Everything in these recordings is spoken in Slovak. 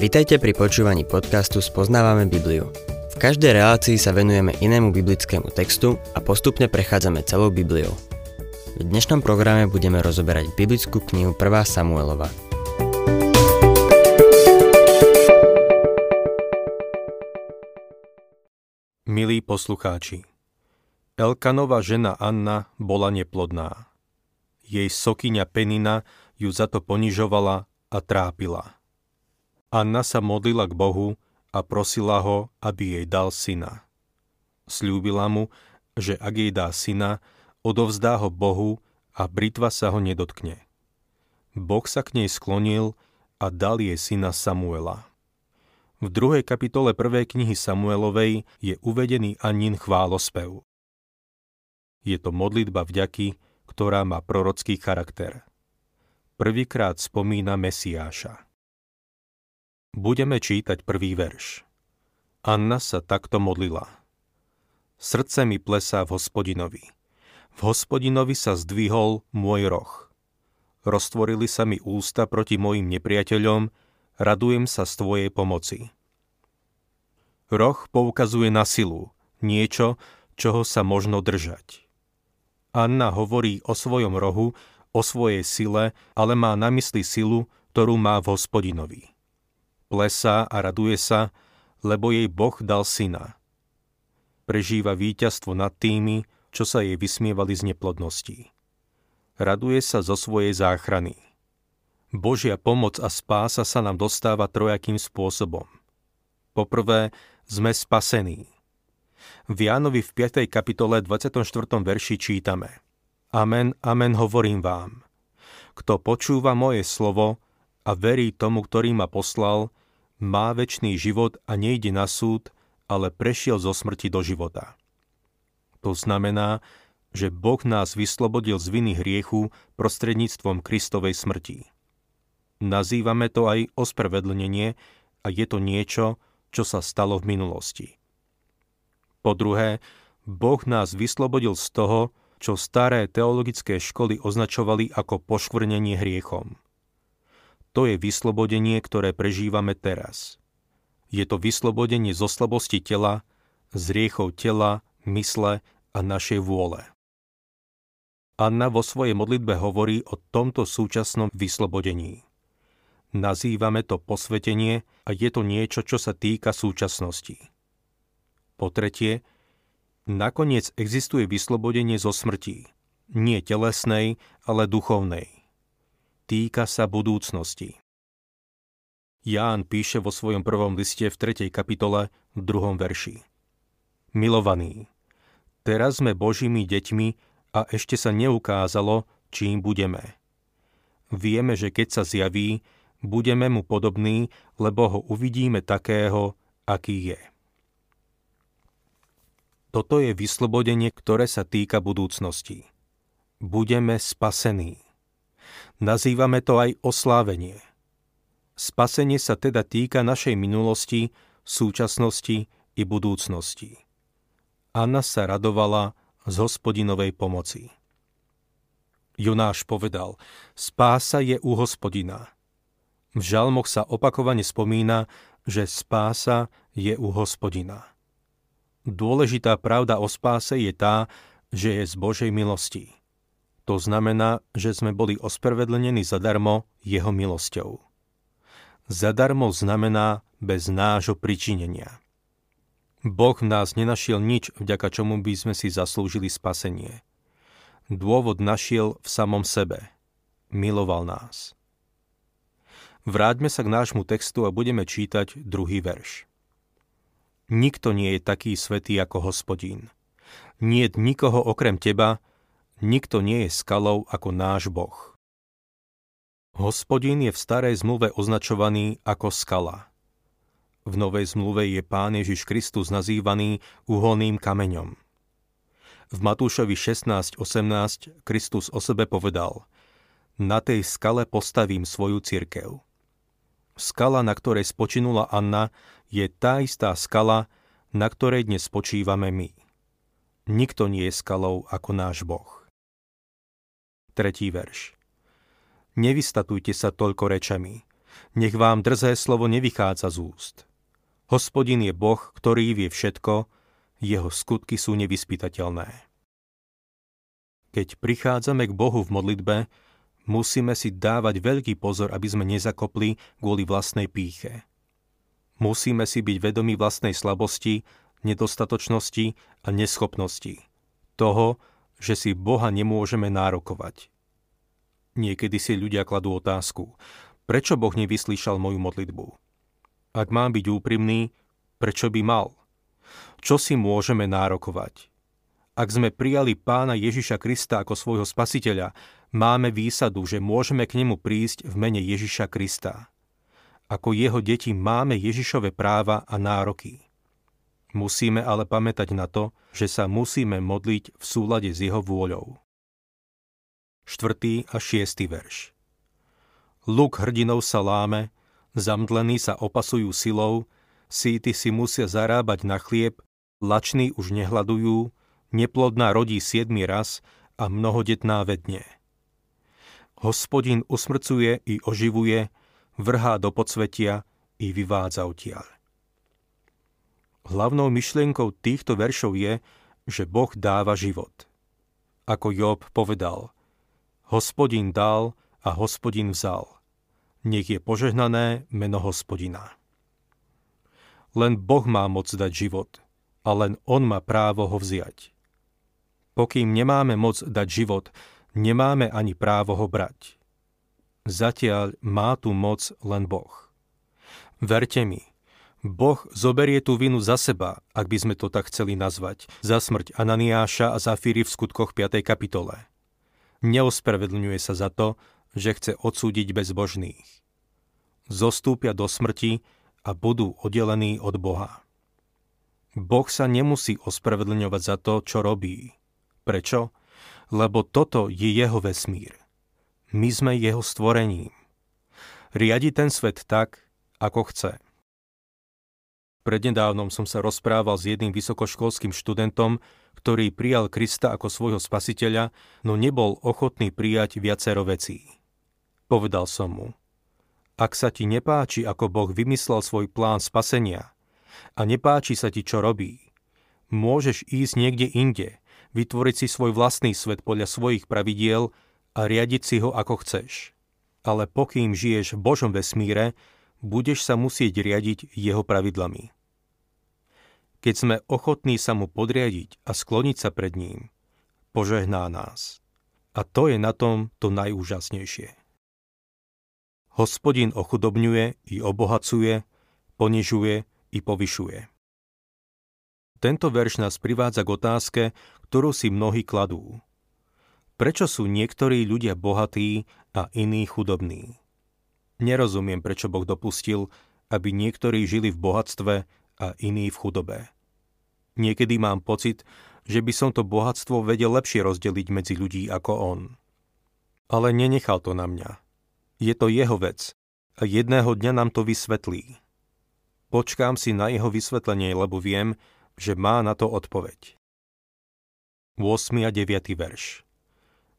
Vitajte pri počúvaní podcastu Spoznávame Bibliu. V každej relácii sa venujeme inému biblickému textu a postupne prechádzame celou Bibliou. V dnešnom programe budeme rozoberať biblickú knihu 1. Samuelova. Milí poslucháči, Elkanova žena Anna bola neplodná. Jej sokyňa Penina ju za to ponižovala a trápila. Anna sa modlila k Bohu a prosila ho, aby jej dal syna. Sľúbila mu, že ak jej dá syna, odovzdá ho Bohu a britva sa ho nedotkne. Boh sa k nej sklonil a dal jej syna Samuela. V druhej kapitole prvej knihy Samuelovej je uvedený Anin chválospev. Je to modlitba vďaky, ktorá má prorocký charakter. Prvýkrát spomína Mesiáša. Budeme čítať prvý verš. Anna sa takto modlila. Srdce mi plesá v hospodinovi. V hospodinovi sa zdvihol môj roh. Roztvorili sa mi ústa proti mojim nepriateľom, radujem sa z tvojej pomoci. Roh poukazuje na silu, niečo, čoho sa možno držať. Anna hovorí o svojom rohu, o svojej sile, ale má na mysli silu, ktorú má v hospodinovi. Plesá a raduje sa, lebo jej Boh dal syna. Prežíva víťazstvo nad tými, čo sa jej vysmievali z neplodností. Raduje sa zo svojej záchrany. Božia pomoc a spása sa nám dostáva trojakým spôsobom. Poprvé, sme spasení. V Jánovi v 5. kapitole 24. verši čítame Amen, amen hovorím vám. Kto počúva moje slovo a verí tomu, ktorý ma poslal, má väčší život a nejde na súd, ale prešiel zo smrti do života. To znamená, že Boh nás vyslobodil z viny hriechu prostredníctvom Kristovej smrti. Nazývame to aj ospravedlnenie a je to niečo, čo sa stalo v minulosti. Po druhé, Boh nás vyslobodil z toho, čo staré teologické školy označovali ako poškvrnenie hriechom. To je vyslobodenie, ktoré prežívame teraz. Je to vyslobodenie zo slabosti tela, z hriechov tela, mysle a našej vôle. Anna vo svojej modlitbe hovorí o tomto súčasnom vyslobodení. Nazývame to posvetenie a je to niečo, čo sa týka súčasnosti. Po tretie, nakoniec existuje vyslobodenie zo smrti. Nie telesnej, ale duchovnej. Týka sa budúcnosti. Ján píše vo svojom prvom liste v 3. kapitole v 2. verši. Milovaní, teraz sme Božími deťmi a ešte sa neukázalo, čím budeme. Vieme, že keď sa zjaví, budeme mu podobní, lebo ho uvidíme takého, aký je. Toto je vyslobodenie, ktoré sa týka budúcnosti. Budeme spasení. Nazývame to aj oslávenie. Spasenie sa teda týka našej minulosti, súčasnosti i budúcnosti. Anna sa radovala z hospodinovej pomoci. Jonáš povedal, spása je u hospodina. V žalmoch sa opakovane spomína, že spása je u hospodina. Dôležitá pravda o spáse je tá, že je z Božej milosti. To znamená, že sme boli ospravedlnení zadarmo jeho milosťou. Zadarmo znamená bez nášho pričinenia. Boh v nás nenašiel nič, vďaka čomu by sme si zaslúžili spasenie. Dôvod našiel v samom sebe. Miloval nás. Vráťme sa k nášmu textu a budeme čítať druhý verš. Nikto nie je taký svetý ako hospodín. Nie nikoho okrem teba, nikto nie je skalou ako náš Boh. Hospodín je v starej zmluve označovaný ako skala. V novej zmluve je Pán Ježiš Kristus nazývaný uholným kameňom. V Matúšovi 16.18 Kristus o sebe povedal Na tej skale postavím svoju cirkev. Skala, na ktorej spočinula Anna, je tá istá skala, na ktorej dnes spočívame my. Nikto nie je skalou ako náš Boh. Tretí verš. Nevystatujte sa toľko rečami. Nech vám drzé slovo nevychádza z úst. Hospodin je Boh, ktorý vie všetko, jeho skutky sú nevyspytateľné. Keď prichádzame k Bohu v modlitbe, musíme si dávať veľký pozor, aby sme nezakopli kvôli vlastnej píche. Musíme si byť vedomí vlastnej slabosti, nedostatočnosti a neschopnosti. Toho, že si Boha nemôžeme nárokovať. Niekedy si ľudia kladú otázku, prečo Boh nevyslíšal moju modlitbu? Ak mám byť úprimný, prečo by mal? Čo si môžeme nárokovať? Ak sme prijali pána Ježiša Krista ako svojho spasiteľa, máme výsadu, že môžeme k nemu prísť v mene Ježiša Krista. Ako jeho deti máme Ježišove práva a nároky. Musíme ale pamätať na to, že sa musíme modliť v súlade s jeho vôľou. 4. a 6. verš Luk hrdinov sa láme, zamdlení sa opasujú silou, síty si musia zarábať na chlieb, lační už nehľadujú, neplodná rodí siedmy raz a mnohodetná vedne. Hospodin usmrcuje i oživuje, vrhá do podsvetia i vyvádza odtiaľ. Hlavnou myšlienkou týchto veršov je, že Boh dáva život. Ako Job povedal, hospodin dal a hospodin vzal. Nech je požehnané meno hospodina. Len Boh má moc dať život a len On má právo ho vziať. Pokým nemáme moc dať život, nemáme ani právo ho brať. Zatiaľ má tu moc len Boh. Verte mi, Boh zoberie tú vinu za seba, ak by sme to tak chceli nazvať, za smrť Ananiáša a Zafíry v skutkoch 5. kapitole. Neospravedlňuje sa za to, že chce odsúdiť bezbožných. Zostúpia do smrti a budú oddelení od Boha. Boh sa nemusí ospravedlňovať za to, čo robí. Prečo? Lebo toto je jeho vesmír. My sme jeho stvorením. Riadi ten svet tak, ako chce. Prednedávnom som sa rozprával s jedným vysokoškolským študentom, ktorý prijal Krista ako svojho spasiteľa, no nebol ochotný prijať viacero vecí. Povedal som mu, ak sa ti nepáči, ako Boh vymyslel svoj plán spasenia a nepáči sa ti, čo robí, môžeš ísť niekde inde, vytvoriť si svoj vlastný svet podľa svojich pravidiel a riadiť si ho ako chceš. Ale pokým žiješ v Božom vesmíre, budeš sa musieť riadiť jeho pravidlami. Keď sme ochotní sa mu podriadiť a skloniť sa pred ním, požehná nás. A to je na tom to najúžasnejšie. Hospodin ochudobňuje i obohacuje, ponižuje i povyšuje. Tento verš nás privádza k otázke, ktorú si mnohí kladú. Prečo sú niektorí ľudia bohatí a iní chudobní? Nerozumiem, prečo Boh dopustil, aby niektorí žili v bohatstve a iní v chudobe. Niekedy mám pocit, že by som to bohatstvo vedel lepšie rozdeliť medzi ľudí ako on. Ale nenechal to na mňa. Je to jeho vec a jedného dňa nám to vysvetlí. Počkám si na jeho vysvetlenie, lebo viem, že má na to odpoveď. 8. a 9. verš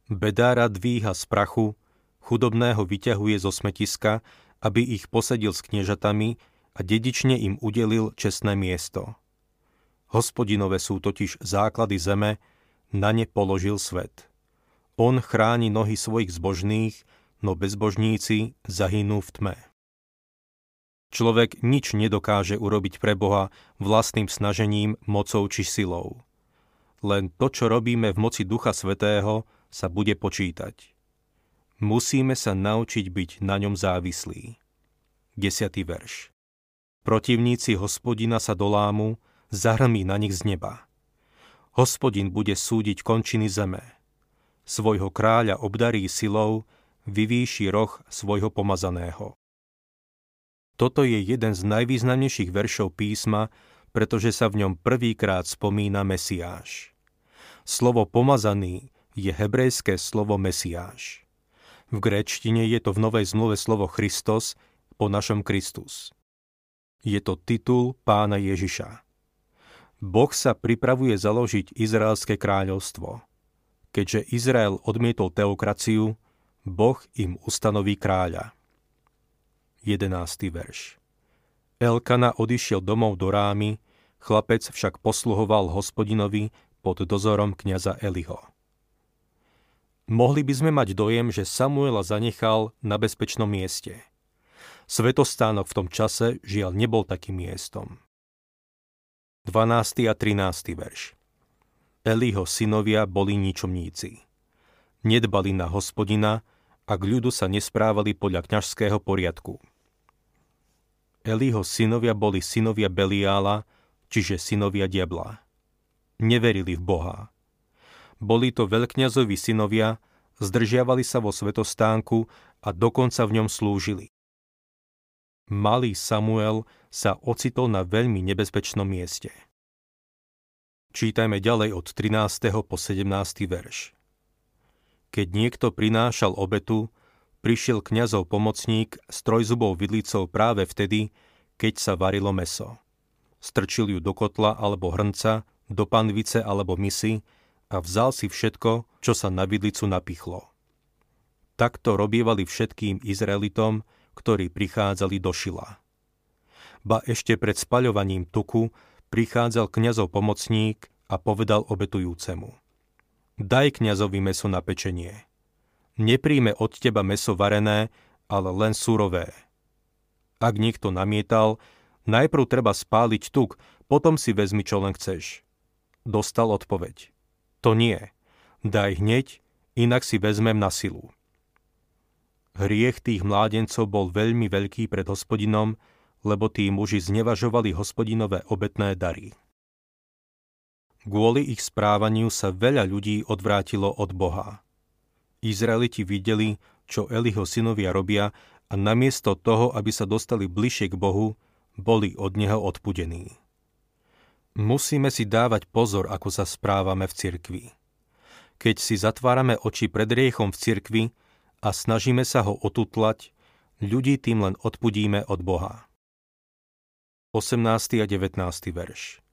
Bedára dvíha z prachu, chudobného vyťahuje zo smetiska, aby ich posadil s kniežatami a dedične im udelil čestné miesto. Hospodinové sú totiž základy zeme, na ne položil svet. On chráni nohy svojich zbožných, no bezbožníci zahynú v tme. Človek nič nedokáže urobiť pre Boha vlastným snažením, mocou či silou. Len to, čo robíme v moci Ducha Svetého, sa bude počítať. Musíme sa naučiť byť na ňom závislí. 10. verš Protivníci hospodina sa dolámu, zahrmí na nich z neba. Hospodin bude súdiť končiny zeme. Svojho kráľa obdarí silou, vyvýši roh svojho pomazaného. Toto je jeden z najvýznamnejších veršov písma, pretože sa v ňom prvýkrát spomína Mesiáš. Slovo pomazaný je hebrejské slovo Mesiáš. V gréčtine je to v Novej zmluve slovo Christos, po našom Kristus. Je to titul pána Ježiša. Boh sa pripravuje založiť Izraelské kráľovstvo. Keďže Izrael odmietol teokraciu, Boh im ustanoví kráľa. 11. verš. Elkana odišiel domov do rámy, chlapec však posluhoval hospodinovi pod dozorom kniaza Eliho. Mohli by sme mať dojem, že Samuela zanechal na bezpečnom mieste. Svetostánok v tom čase žiaľ nebol takým miestom. 12. a 13. verš Eliho synovia boli ničomníci. Nedbali na hospodina a k ľudu sa nesprávali podľa kňažského poriadku. Eliho synovia boli synovia Beliála, čiže synovia diabla. Neverili v Boha. Boli to veľkňazovi synovia, zdržiavali sa vo svetostánku a dokonca v ňom slúžili. Malý Samuel sa ocitol na veľmi nebezpečnom mieste. Čítajme ďalej od 13. po 17. verš. Keď niekto prinášal obetu, prišiel kňazov pomocník s trojzubou vidlicou práve vtedy, keď sa varilo meso. Strčil ju do kotla alebo hrnca, do panvice alebo misy a vzal si všetko, čo sa na vidlicu napichlo. Takto robievali všetkým Izraelitom, ktorí prichádzali do Šila. Ba ešte pred spaľovaním tuku prichádzal kňazov pomocník a povedal obetujúcemu. Daj kňazovi meso na pečenie. Nepríjme od teba meso varené, ale len surové. Ak niekto namietal, najprv treba spáliť tuk, potom si vezmi, čo len chceš. Dostal odpoveď. To nie. Daj hneď, inak si vezmem na silu. Hriech tých mládencov bol veľmi veľký pred hospodinom, lebo tí muži znevažovali hospodinové obetné dary. Kvôli ich správaniu sa veľa ľudí odvrátilo od Boha. Izraeliti videli, čo Eliho synovia robia a namiesto toho, aby sa dostali bližšie k Bohu, boli od Neho odpudení. Musíme si dávať pozor, ako sa správame v cirkvi. Keď si zatvárame oči pred riechom v cirkvi a snažíme sa ho otutlať, ľudí tým len odpudíme od Boha. 18. a 19. verš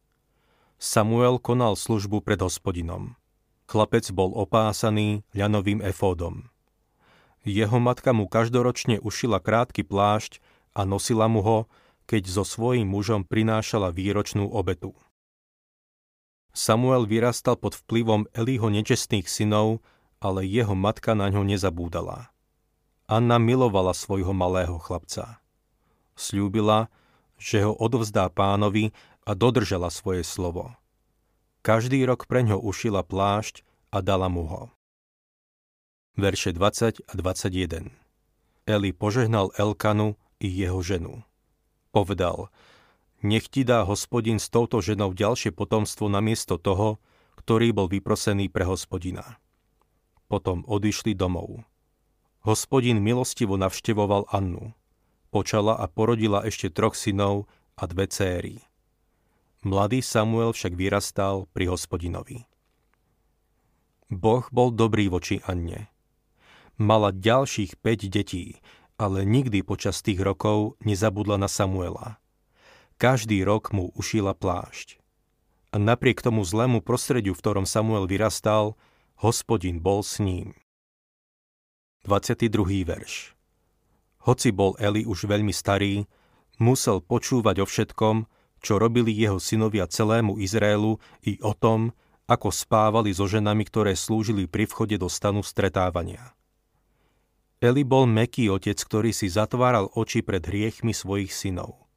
Samuel konal službu pred hospodinom. Chlapec bol opásaný ľanovým efódom. Jeho matka mu každoročne ušila krátky plášť a nosila mu ho, keď so svojím mužom prinášala výročnú obetu. Samuel vyrastal pod vplyvom Eliho nečestných synov, ale jeho matka na ňo nezabúdala. Anna milovala svojho malého chlapca. Sľúbila, že ho odovzdá pánovi a dodržala svoje slovo. Každý rok preňho ušila plášť a dala mu ho. Verše 20 a 21 Eli požehnal Elkanu i jeho ženu. Povedal, nech ti dá hospodin s touto ženou ďalšie potomstvo namiesto toho, ktorý bol vyprosený pre hospodina. Potom odišli domov. Hospodin milostivo navštevoval Annu počala a porodila ešte troch synov a dve céry. Mladý Samuel však vyrastal pri hospodinovi. Boh bol dobrý voči Anne. Mala ďalších 5 detí, ale nikdy počas tých rokov nezabudla na Samuela. Každý rok mu ušila plášť. A napriek tomu zlému prostrediu, v ktorom Samuel vyrastal, hospodin bol s ním. 22. verš hoci bol Eli už veľmi starý, musel počúvať o všetkom, čo robili jeho synovia celému Izraelu i o tom, ako spávali so ženami, ktoré slúžili pri vchode do stanu stretávania. Eli bol meký otec, ktorý si zatváral oči pred hriechmi svojich synov.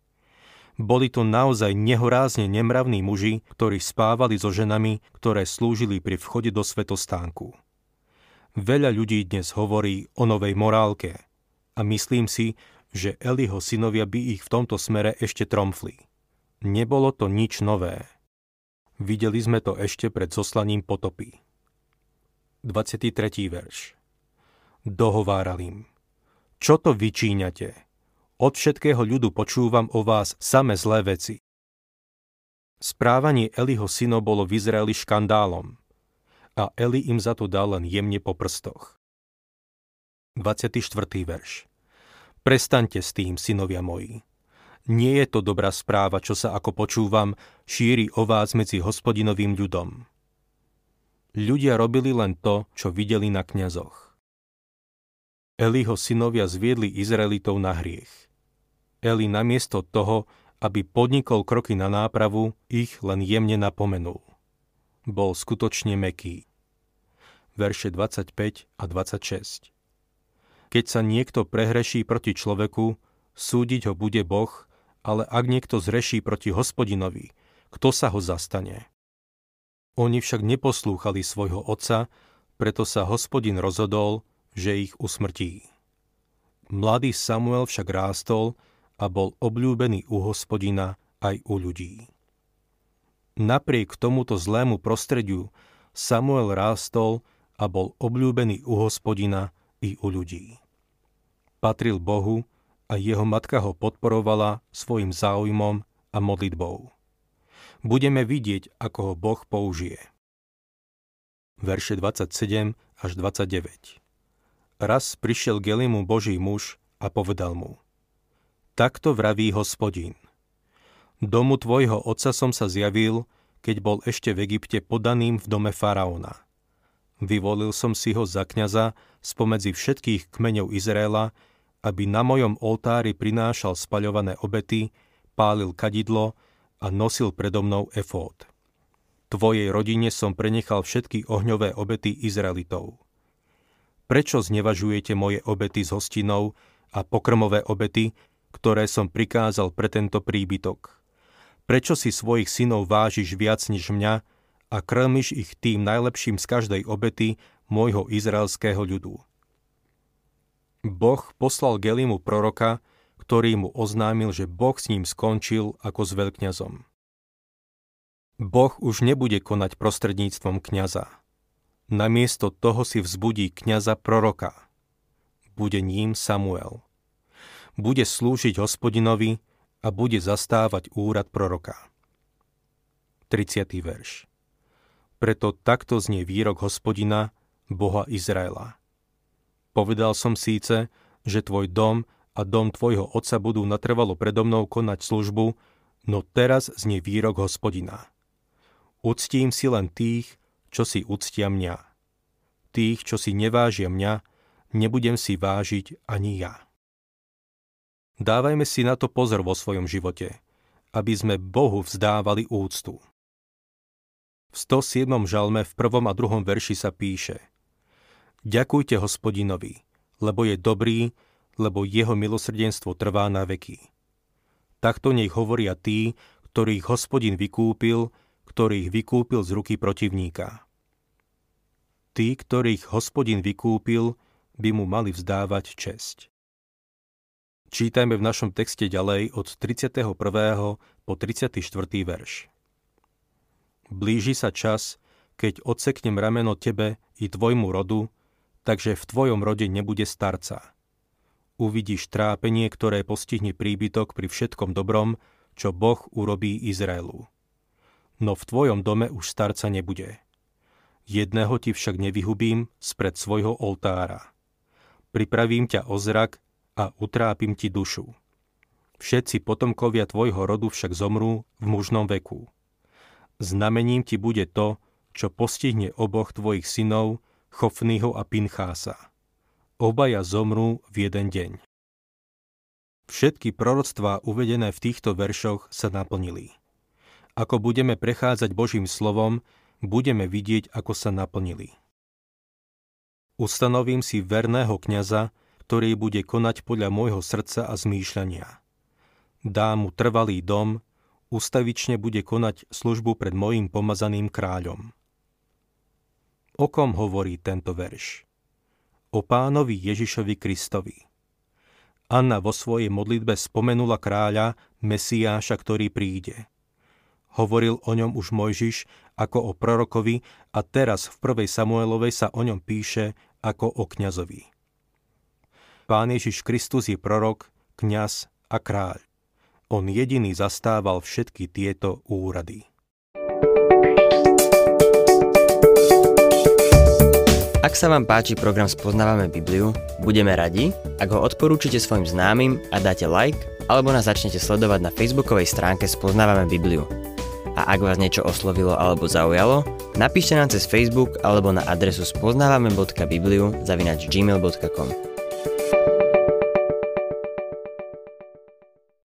Boli to naozaj nehorázne nemravní muži, ktorí spávali so ženami, ktoré slúžili pri vchode do svetostánku. Veľa ľudí dnes hovorí o novej morálke – a myslím si, že Eliho synovia by ich v tomto smere ešte tromfli. Nebolo to nič nové. Videli sme to ešte pred zoslaním potopy. 23. verš Dohováral im. Čo to vyčíňate? Od všetkého ľudu počúvam o vás same zlé veci. Správanie Eliho synov bolo v Izraeli škandálom a Eli im za to dal len jemne po prstoch. 24. verš. Prestaňte s tým, synovia moji. Nie je to dobrá správa, čo sa ako počúvam, šíri o vás medzi hospodinovým ľudom. Ľudia robili len to, čo videli na kňazoch. Eliho synovia zviedli Izraelitov na hriech. Eli namiesto toho, aby podnikol kroky na nápravu, ich len jemne napomenul. Bol skutočne meký. Verše 25 a 26 Keď sa niekto prehreší proti človeku, súdiť ho bude Boh, ale ak niekto zreší proti hospodinovi, kto sa ho zastane? Oni však neposlúchali svojho otca, preto sa hospodin rozhodol, že ich usmrtí. Mladý Samuel však rástol a bol obľúbený u hospodina aj u ľudí. Napriek tomuto zlému prostrediu Samuel rástol a bol obľúbený u hospodina i u ľudí. Patril Bohu a jeho matka ho podporovala svojim záujmom a modlitbou. Budeme vidieť, ako ho Boh použije. Verše 27 až 29 Raz prišiel Gelimu Boží muž a povedal mu – Takto vraví hospodín. Domu tvojho otca som sa zjavil, keď bol ešte v Egypte podaným v dome faraóna. Vyvolil som si ho za kňaza spomedzi všetkých kmeňov Izraela, aby na mojom oltári prinášal spaľované obety, pálil kadidlo a nosil predo mnou efód. Tvojej rodine som prenechal všetky ohňové obety Izraelitov. Prečo znevažujete moje obety s hostinou a pokrmové obety, ktoré som prikázal pre tento príbytok. Prečo si svojich synov vážiš viac než mňa a krmiš ich tým najlepším z každej obety môjho izraelského ľudu? Boh poslal Gelimu proroka, ktorý mu oznámil, že Boh s ním skončil ako s veľkňazom. Boh už nebude konať prostredníctvom kňaza. Namiesto toho si vzbudí kňaza proroka. Bude ním Samuel bude slúžiť hospodinovi a bude zastávať úrad proroka. 30. verš Preto takto znie výrok hospodina, Boha Izraela. Povedal som síce, že tvoj dom a dom tvojho otca budú natrvalo predo mnou konať službu, no teraz znie výrok hospodina. Uctím si len tých, čo si uctia mňa. Tých, čo si nevážia mňa, nebudem si vážiť ani ja. Dávajme si na to pozor vo svojom živote, aby sme Bohu vzdávali úctu. V 107. žalme v prvom a druhom verši sa píše Ďakujte hospodinovi, lebo je dobrý, lebo jeho milosrdenstvo trvá na veky. Takto nech hovoria tí, ktorých hospodin vykúpil, ktorých vykúpil z ruky protivníka. Tí, ktorých hospodin vykúpil, by mu mali vzdávať česť. Čítajme v našom texte ďalej od 31. po 34. verš. Blíži sa čas, keď odseknem rameno tebe i tvojmu rodu, takže v tvojom rode nebude starca. Uvidíš trápenie, ktoré postihne príbytok pri všetkom dobrom, čo Boh urobí Izraelu. No v tvojom dome už starca nebude. Jedného ti však nevyhubím spred svojho oltára. Pripravím ťa o zrak a utrápim ti dušu. Všetci potomkovia tvojho rodu však zomrú v mužnom veku. Znamením ti bude to, čo postihne oboch tvojich synov, Chofnýho a Pinchása. Obaja zomrú v jeden deň. Všetky proroctvá uvedené v týchto veršoch sa naplnili. Ako budeme prechádzať Božím slovom, budeme vidieť, ako sa naplnili. Ustanovím si verného kňaza, ktorý bude konať podľa môjho srdca a zmýšľania. Dá mu trvalý dom, ustavične bude konať službu pred mojim pomazaným kráľom. O kom hovorí tento verš? O pánovi Ježišovi Kristovi. Anna vo svojej modlitbe spomenula kráľa, Mesiáša, ktorý príde. Hovoril o ňom už Mojžiš ako o prorokovi a teraz v 1. Samuelovej sa o ňom píše ako o kňazovi. Pán Ježiš Kristus je prorok, kňaz a kráľ. On jediný zastával všetky tieto úrady. Ak sa vám páči program Spoznávame Bibliu, budeme radi, ak ho odporúčite svojim známym a dáte like, alebo nás začnete sledovať na facebookovej stránke Spoznávame Bibliu. A ak vás niečo oslovilo alebo zaujalo, napíšte nám cez Facebook alebo na adresu spoznávame.bibliu zavinač gmail.com.